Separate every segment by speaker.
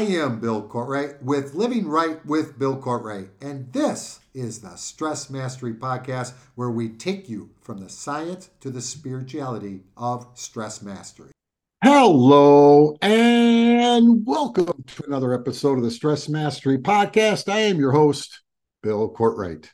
Speaker 1: I am Bill Cortright with Living Right with Bill Cortright, and this is the Stress Mastery Podcast where we take you from the science to the spirituality of stress mastery. Hello, and welcome to another episode of the Stress Mastery Podcast. I am your host, Bill Cortright.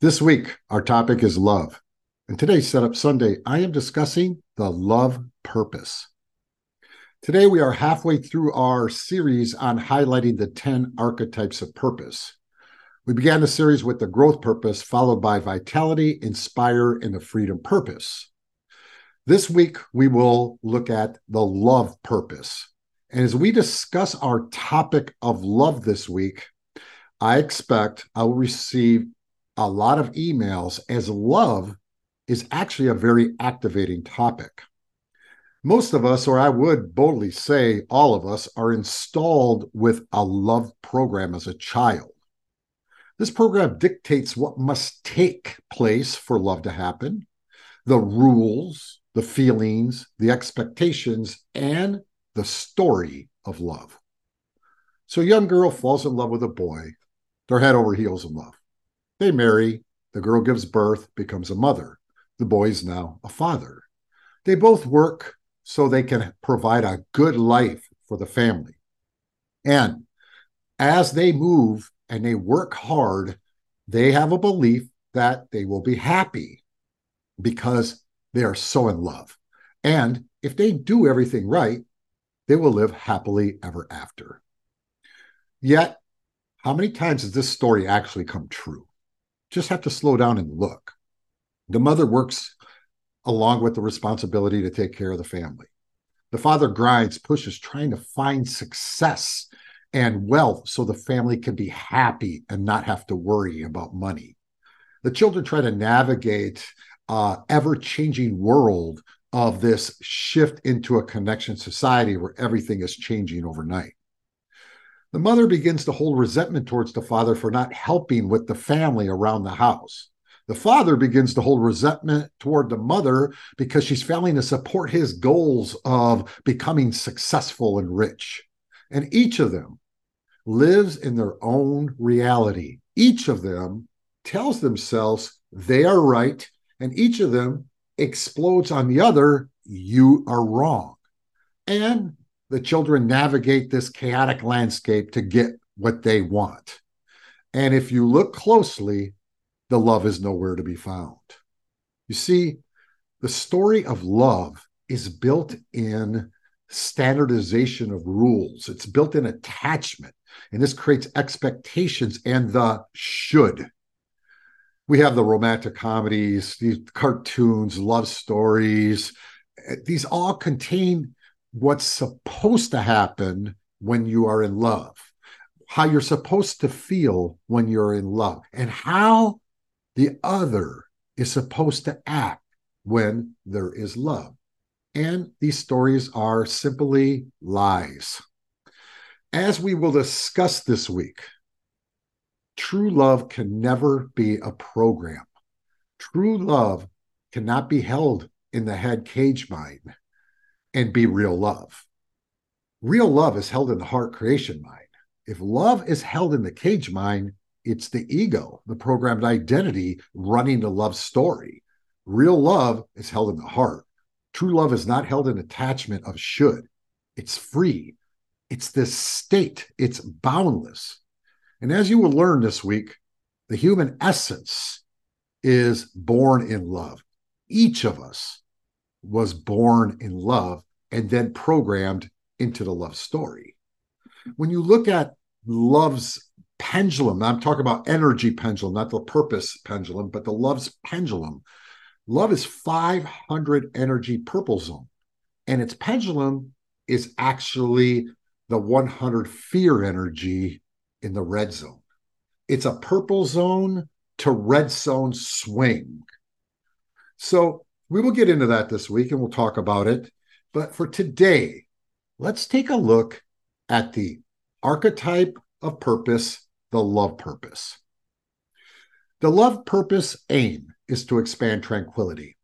Speaker 1: This week, our topic is love. And today's Setup Sunday, I am discussing the love purpose. Today, we are halfway through our series on highlighting the 10 archetypes of purpose. We began the series with the growth purpose, followed by vitality, inspire, and the freedom purpose. This week, we will look at the love purpose. And as we discuss our topic of love this week, I expect I will receive a lot of emails as love is actually a very activating topic. Most of us, or I would boldly say all of us, are installed with a love program as a child. This program dictates what must take place for love to happen, the rules, the feelings, the expectations, and the story of love. So a young girl falls in love with a boy. They're head over heels in love. They marry. The girl gives birth, becomes a mother. The boy is now a father. They both work so they can provide a good life for the family. And as they move and they work hard, they have a belief that they will be happy because they are so in love. And if they do everything right, they will live happily ever after. Yet, how many times has this story actually come true? Just have to slow down and look. The mother works along with the responsibility to take care of the family. The father grinds, pushes, trying to find success and wealth so the family can be happy and not have to worry about money. The children try to navigate uh, ever changing world of this shift into a connection society where everything is changing overnight. The mother begins to hold resentment towards the father for not helping with the family around the house. The father begins to hold resentment toward the mother because she's failing to support his goals of becoming successful and rich. And each of them lives in their own reality. Each of them tells themselves they are right, and each of them explodes on the other, you are wrong. And the children navigate this chaotic landscape to get what they want. And if you look closely, the love is nowhere to be found. You see, the story of love is built in standardization of rules, it's built in attachment, and this creates expectations and the should. We have the romantic comedies, these cartoons, love stories. These all contain what's supposed to happen when you are in love, how you're supposed to feel when you're in love, and how the other is supposed to act when there is love. And these stories are simply lies. As we will discuss this week, true love can never be a program. True love cannot be held in the head cage mind and be real love. Real love is held in the heart creation mind. If love is held in the cage mind, it's the ego, the programmed identity running the love story. Real love is held in the heart. True love is not held in attachment of should. It's free. It's this state. It's boundless. And as you will learn this week, the human essence is born in love. Each of us was born in love and then programmed into the love story. When you look at love's pendulum. I'm talking about energy pendulum, not the purpose pendulum, but the love's pendulum. Love is 500 energy purple zone, and its pendulum is actually the 100 fear energy in the red zone. It's a purple zone to red zone swing. So we will get into that this week and we'll talk about it. But for today, let's take a look at the archetype of purpose the love purpose. The love purpose aim is to expand tranquility.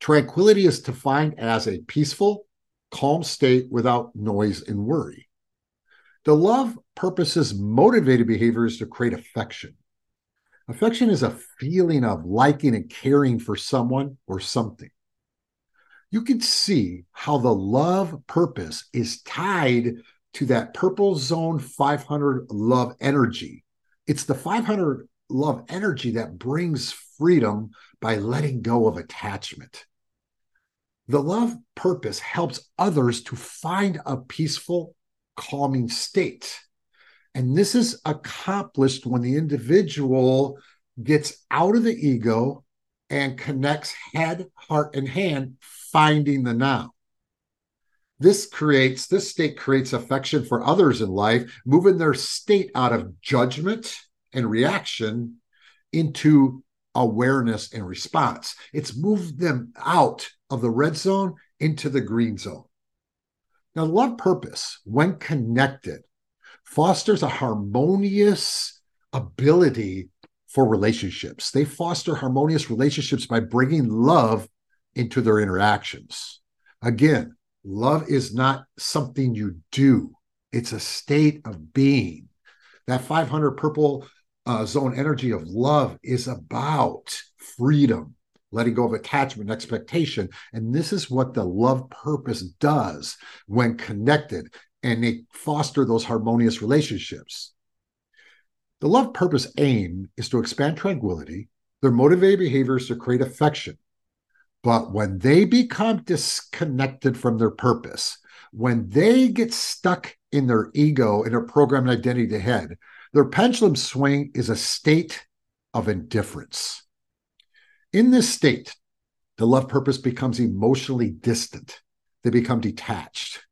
Speaker 1: Tranquility is defined as a peaceful, calm state without noise and worry. The love purposes motivated behavior is to create affection. Affection is a feeling of liking and caring for someone or something. You can see how the love purpose is tied to that purple zone 500 love energy. It's the 500 love energy that brings freedom by letting go of attachment. The love purpose helps others to find a peaceful, calming state. And this is accomplished when the individual gets out of the ego and connects head, heart, and hand, finding the now. This creates, this state creates affection for others in life, moving their state out of judgment and reaction into awareness and response. It's moved them out of the red zone into the green zone. Now, love purpose, when connected, fosters a harmonious ability for relationships. They foster harmonious relationships by bringing love into their interactions. Again, love is not something you do, it's a state of being. That 500 purple uh, zone energy of love is about freedom, letting go of attachment, expectation. And this is what the love purpose does when connected and they foster those harmonious relationships. The love purpose aim is to expand tranquility. Their motivated behaviors to create affection. But when they become disconnected from their purpose, when they get stuck in their ego and their program and identity ahead, their pendulum swing is a state of indifference. In this state, the love purpose becomes emotionally distant. They become detached.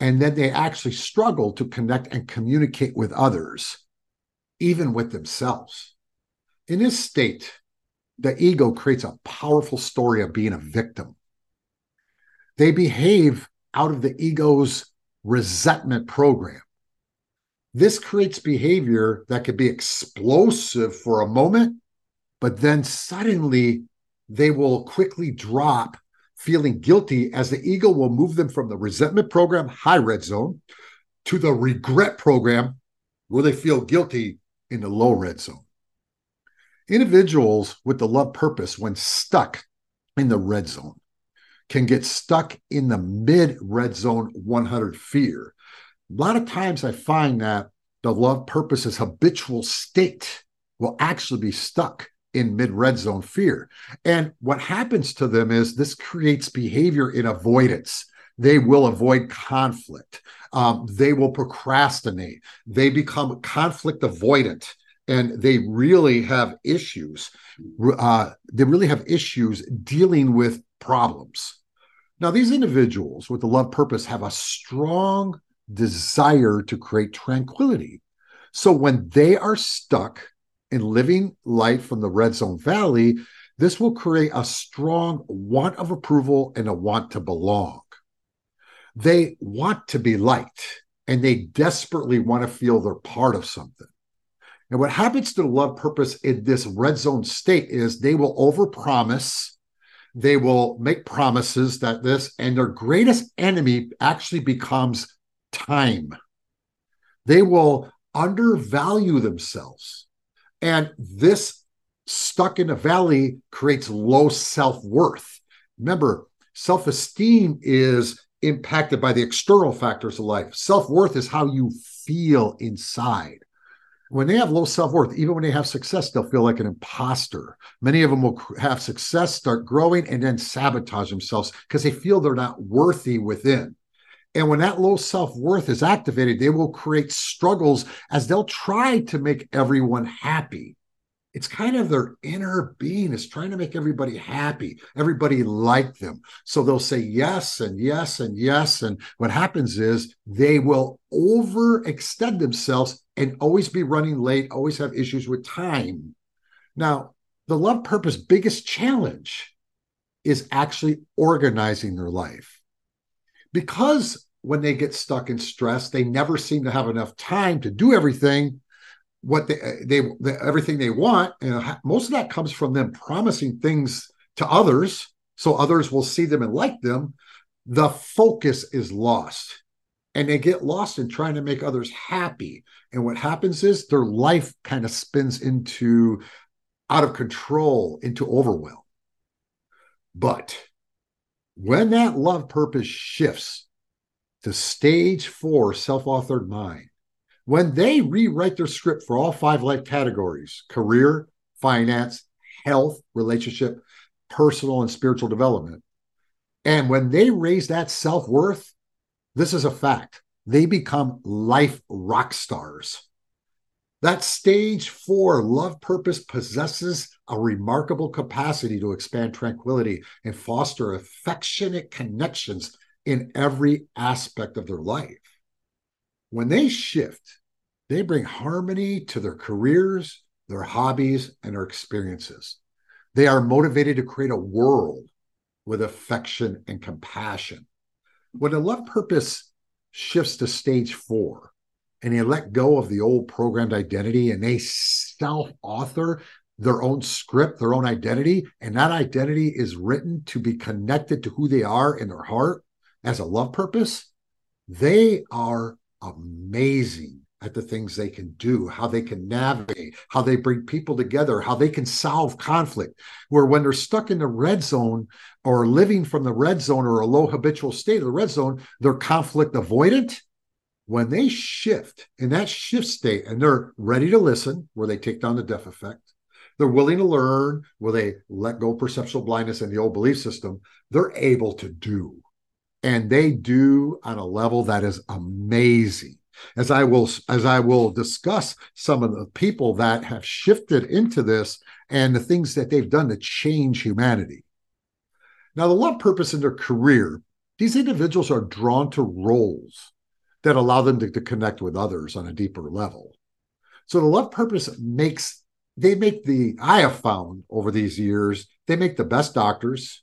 Speaker 1: And then they actually struggle to connect and communicate with others, even with themselves. In this state, the ego creates a powerful story of being a victim. They behave out of the ego's resentment program. This creates behavior that could be explosive for a moment, but then suddenly they will quickly drop feeling guilty as the ego will move them from the resentment program, high red zone, to the regret program where they feel guilty in the low red zone. Individuals with the love purpose, when stuck in the red zone, can get stuck in the mid red zone 100 fear a lot of times I find that the love purpose's habitual state will actually be stuck in mid red zone fear. And what happens to them is this creates behavior in avoidance. They will avoid conflict. Um, they will procrastinate. They become conflict avoidant and they really have issues. Uh, they really have issues dealing with problems. Now, these individuals with the love purpose have a strong desire to create tranquility. So when they are stuck in living life from the red zone valley, this will create a strong want of approval and a want to belong. They want to be liked and they desperately want to feel they're part of something. And what happens to the love purpose in this red zone state is they will overpromise, they will make promises that this, and their greatest enemy actually becomes time. They will undervalue themselves. And this stuck in a valley creates low self worth. Remember, self esteem is impacted by the external factors of life. Self worth is how you feel inside. When they have low self worth, even when they have success, they'll feel like an imposter. Many of them will have success, start growing, and then sabotage themselves because they feel they're not worthy within. And when that low self worth is activated, they will create struggles as they'll try to make everyone happy. It's kind of their inner being is trying to make everybody happy, everybody like them. So they'll say yes and yes and yes. And what happens is they will overextend themselves and always be running late, always have issues with time. Now, the love purpose biggest challenge is actually organizing their life because when they get stuck in stress, they never seem to have enough time to do everything what they they, everything they want and most of that comes from them promising things to others so others will see them and like them the focus is lost
Speaker 2: and they get lost in trying to make others happy. And what happens is their life kind of spins into out of control, into overwhelm. But when that love purpose shifts to stage four self authored mind, when they rewrite their script for all five life categories career, finance, health, relationship, personal, and spiritual development and when they raise that self worth, this is a fact, they become life rock stars. That stage four love purpose possesses a remarkable capacity to expand tranquility and foster affectionate connections in every aspect of their life. When they shift, they bring harmony to their careers, their hobbies, and their experiences. They are motivated to create a world with affection and compassion. When a love purpose shifts to stage four and they let go of the old programmed identity and they self author their own script, their own identity, and that identity is written to be connected to who they are in their heart as a love purpose, they are amazing at the things they can do, how they can navigate, how they bring people together, how they can solve conflict. Where when they're stuck in the red zone or living from the red zone or a low habitual state of the red zone, they're conflict avoidant. When they shift in that shift state and they're ready to listen, where they take down the deaf effect, they're willing to learn, where they let go perceptual blindness and the old belief system, they're able to do. And they do on a level that is amazing as I will as I will discuss some of the people that have shifted into this and the things that they've done to change humanity. Now, the love purpose in their career, these individuals are drawn to roles that allow them to, to connect with others on a deeper level. So the love purpose makes they make the I have found over these years, they make the best doctors.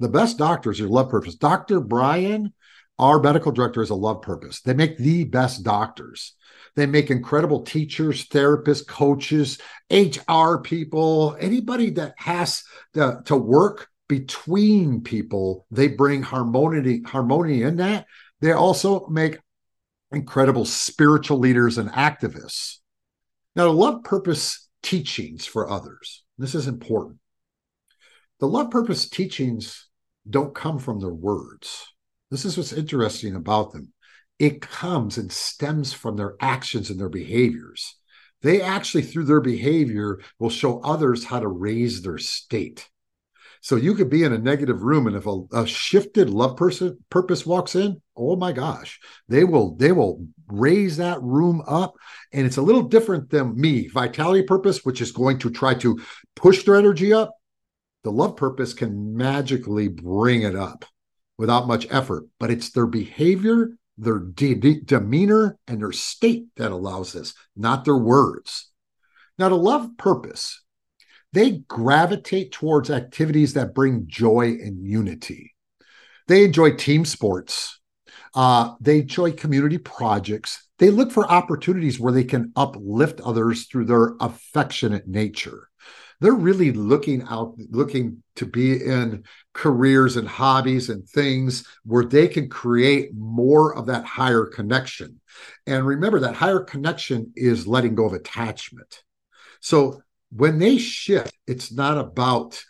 Speaker 2: The best doctors are love purpose. Dr. Brian our medical director is a love purpose. They make the best doctors. They make incredible teachers, therapists, coaches, HR people, anybody that has to, to work between people. They bring harmony, harmony in that. They also make incredible spiritual leaders and activists. Now, the love purpose teachings for others. This is important. The love purpose teachings don't come from their words this is what's interesting about them. It comes and stems from their actions and their behaviors. They actually, through their behavior, will show others how to raise their state. So you could be in a negative room, and if a, a, shifted love person purpose walks in, oh my gosh, they will they will raise that room up, and it's a little different than me, vitality purpose, which is going to try to push their energy up. The love purpose can magically bring it up without much effort, but it's their behavior, their de- de- demeanor, and their state that allows this, not their words. Now, to love purpose, they gravitate towards activities that bring joy and unity. They enjoy team sports. Uh, they enjoy community projects. They look for opportunities where they can uplift others through their affectionate nature they're really looking out, looking to be in careers and hobbies and things where they can create more of that higher connection. And remember, that higher connection is letting go of attachment. So when they shift, it's not about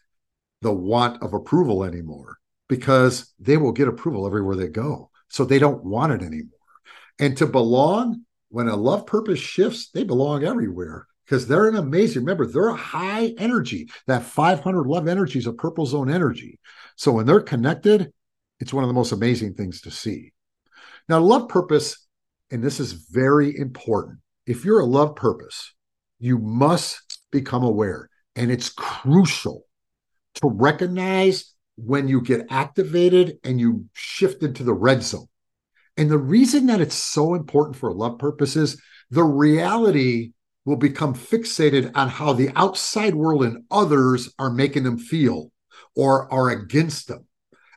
Speaker 2: the want of approval anymore because they will get approval everywhere they go. So they don't want it anymore. And to belong, when a love purpose shifts, they belong everywhere because they're an amazing. Remember, they're a high energy. That 500 love energy is a purple zone energy. So when they're connected, it's one of the most amazing things to see. Now, love purpose, and this is very important. If you're a love purpose, you must become aware, and it's crucial to recognize when you get activated and you shift into the red zone. And the reason that it's so important for love purposes, the reality will become fixated on how the outside world and others are making them feel or are against them.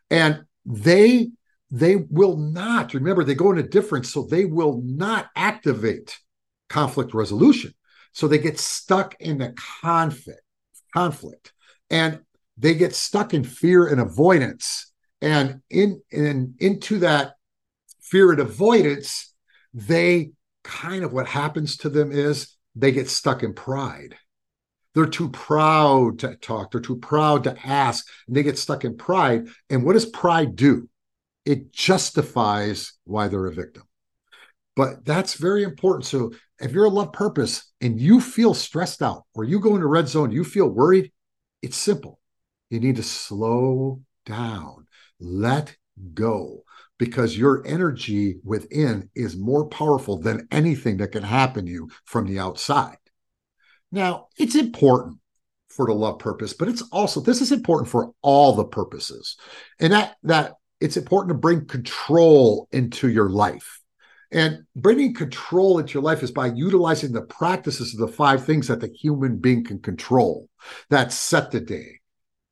Speaker 2: And they they will not remember they go into difference so they will not activate conflict resolution. So they get stuck in the conflict conflict. And they get stuck in fear and avoidance. And in, in into that fear and avoidance, they kind of what happens to them is they get stuck in pride. They're too proud to talk, they're too proud to ask, and they get stuck in pride. And what does pride do? It justifies why they're a victim. But that's very important. So if you're a love purpose and you feel stressed out or you go into red zone, you feel worried, it's simple. You need to slow down, let go, because your energy within is more powerful than anything that can happen to you from the outside. Now, it's important for the love purpose, but it's also this is important for all the purposes. And that that it's important to bring control into your life. And bringing control into your life is by utilizing the practices of the five things that the human being can control. That set the day,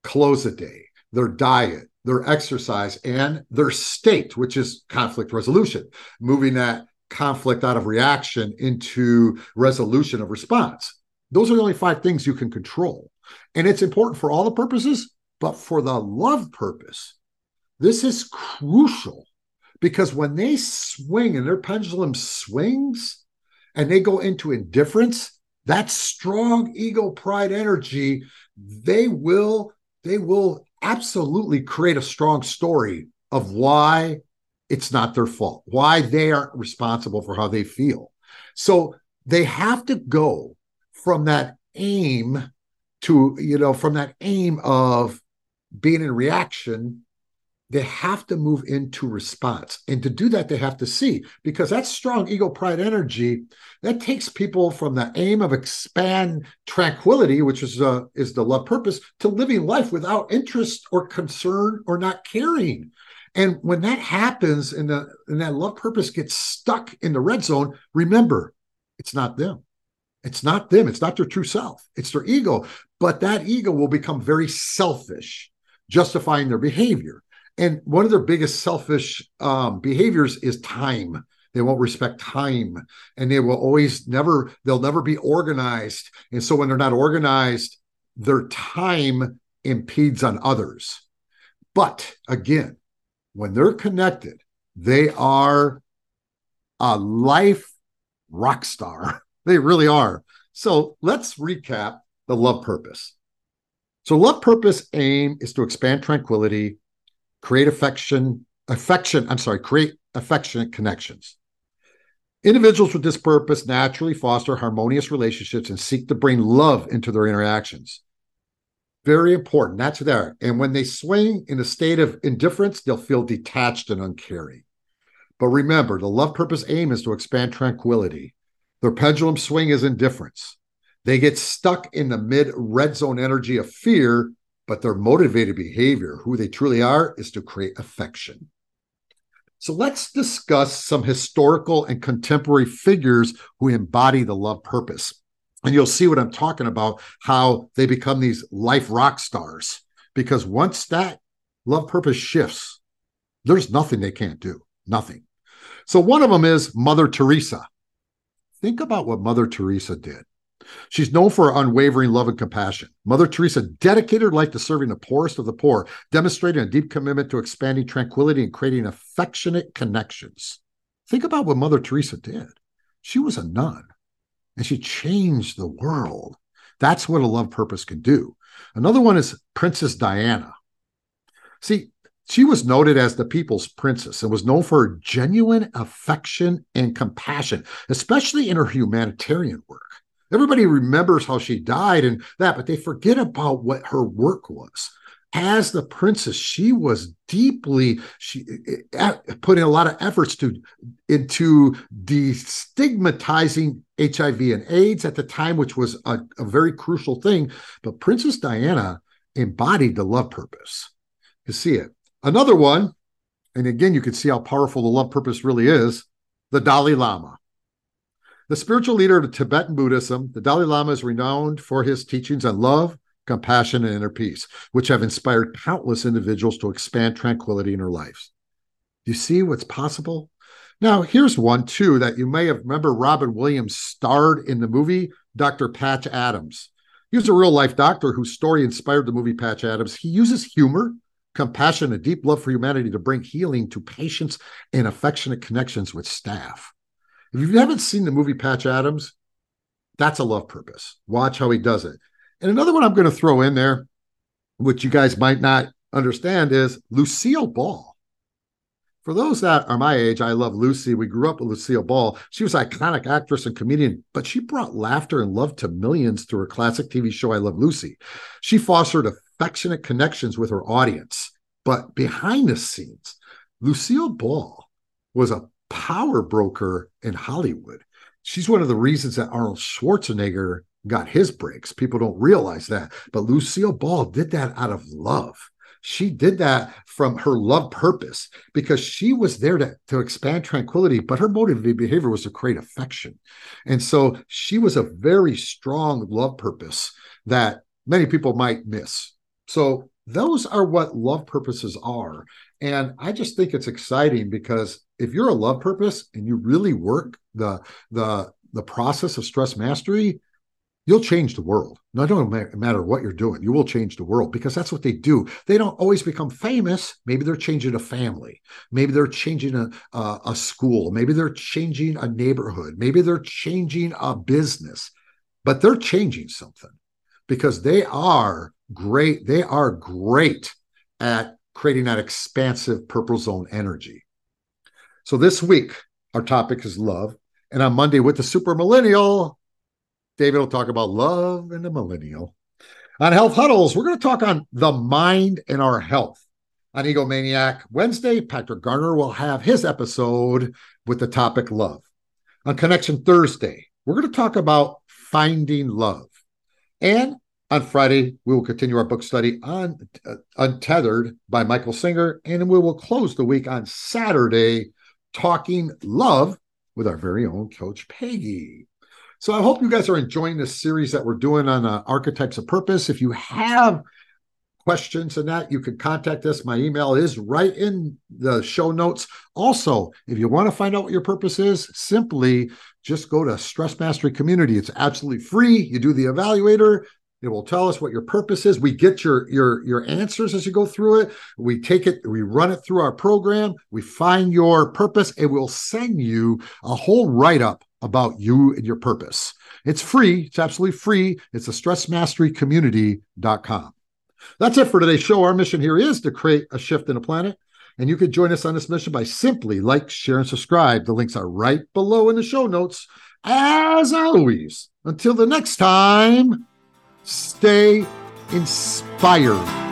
Speaker 2: close the day, their diet, their exercise, and their state, which is conflict resolution, moving that conflict out of reaction into resolution of response. Those are the only five things you can control. And it's important for all the purposes, but for the love purpose, this is crucial because when they swing and their pendulum swings and they go into indifference, that strong ego pride energy, they will they will absolutely create a strong story of why it's not their fault, why they aren't responsible for how they feel. So they have to go from that aim to, you know, from that aim of being in reaction they have to move into response. And to do that, they have to see because that strong ego pride energy that takes people from the aim of expand tranquility, which is uh, is the love purpose, to living life without interest or concern or not caring. And when that happens and, the, and that love purpose gets stuck in the red zone, remember, it's not them. It's not them. It's not their true self. It's their ego. But that ego will become very selfish, justifying their behavior. And one of their biggest selfish um, behaviors is time. They won't respect time and they will always never, they'll never be organized. And so when they're not organized, their time impedes on others. But again, when they're connected, they are a life rock star. They really are. So let's recap the love purpose. So, love purpose aim is to expand tranquility, create affection, affection, I'm sorry, create affectionate connections. Individuals with this purpose naturally foster harmonious relationships and seek to bring love into their interactions. Very important. That's there. And when they swing in a state of indifference, they'll feel detached and uncaring. But remember, the love purpose aim is to expand tranquility. Their pendulum swing is indifference. They get stuck in the mid red zone energy of fear but their motivated behavior, who they truly are, is to create affection. So let's discuss some historical and contemporary figures who embody the love purpose. And you'll see what I'm talking about, how they become these life rock stars. Because once that love purpose shifts, there's nothing they can't do. Nothing. So one of them is Mother Teresa. Think about what Mother Teresa did. She's known for her unwavering love and compassion. Mother Teresa dedicated her life to serving the poorest of the poor, demonstrating a deep commitment to expanding tranquility and creating affectionate connections. Think about what Mother Teresa did. She was a nun and she changed the world. That's what a love purpose can do. Another one is Princess Diana. See, she was noted as the people's princess and was known for her genuine affection and compassion, especially in her humanitarian work. Everybody remembers how she died and that, but they forget about what her work was. As the princess, she was deeply she put in a lot of efforts to into destigmatizing HIV and AIDS at the time, which was a, a very crucial thing. But Princess Diana embodied the love purpose. You see it. Another one, and again, you can see how powerful the love purpose really is. The Dalai Lama. The spiritual leader of Tibetan Buddhism, the Dalai Lama is renowned for his teachings on love, compassion, and inner peace, which have inspired countless individuals to expand tranquility in their lives. Do you see what's possible? Now, here's one too that you may have remember Robin Williams starred in the movie Dr. Patch Adams. He was a real life doctor whose story inspired the movie Patch Adams. He uses humor, compassion, and deep love for humanity to bring healing to patients and affectionate connections with staff. If you haven't seen the movie Patch Adams, that's a love purpose. Watch how he does it. And another one I'm going to throw in there, which you guys might not understand, is Lucille Ball. For those that are my age, I love Lucy. We grew up with Lucille Ball. She was an iconic actress and comedian, but she brought laughter and love to millions through her classic TV show, I Love Lucy. She fostered affectionate connections with her audience. But behind the scenes, Lucille Ball was a power broker in Hollywood. She's one of the reasons that Arnold Schwarzenegger got his breaks. People don't realize that. But Lucille Ball did that out of love. She did that from her love purpose because she was there to, to expand tranquility, but her motivated behavior was to create affection. And so she was a very strong love purpose that many people might miss. So those are what love purposes are. And I just think it's exciting because if you're a love purpose and you really work the the the process of stress mastery, you'll change the world. No, it don't matter what you're doing, you will change the world because that's what they do. They don't always become famous. Maybe they're changing a family. Maybe they're changing a, a, a school. Maybe they're changing a neighborhood. Maybe they're changing a business, but they're changing something because they are great. They are great at creating that expansive purple zone energy. So this week, our topic is love. And on Monday with the super millennial, David will talk about love and the millennial. On Health Huddles, we're going to talk on the mind and our health. On Egomaniac Wednesday, Patrick Garner will have his episode with the topic love. On Connection Thursday, we're going to talk about finding love. And on Friday, we will continue our book study on uh, Untethered by Michael Singer, and we will close the week on Saturday talking love with our very own Coach Peggy. So I hope you guys are enjoying this series that we're doing on uh, archetypes of purpose. If you have questions and that, you can contact us. My email is right in the show notes. Also, if you want to find out what your purpose is, simply just go to Stress Mastery Community. It's absolutely free. You do the evaluator. It will tell us what your purpose is. We get your your your answers as you go through it. We take it, we run it through our program. We find your purpose, and we'll send you a whole write up about you and your purpose. It's free. It's absolutely free. It's a stressmasterycommunity.com. That's it for today's show. Our mission here is to create a shift in the planet. And you can join us on this mission by simply like, share, and subscribe. The links are right below in the show notes. As always, until the next time, stay inspired.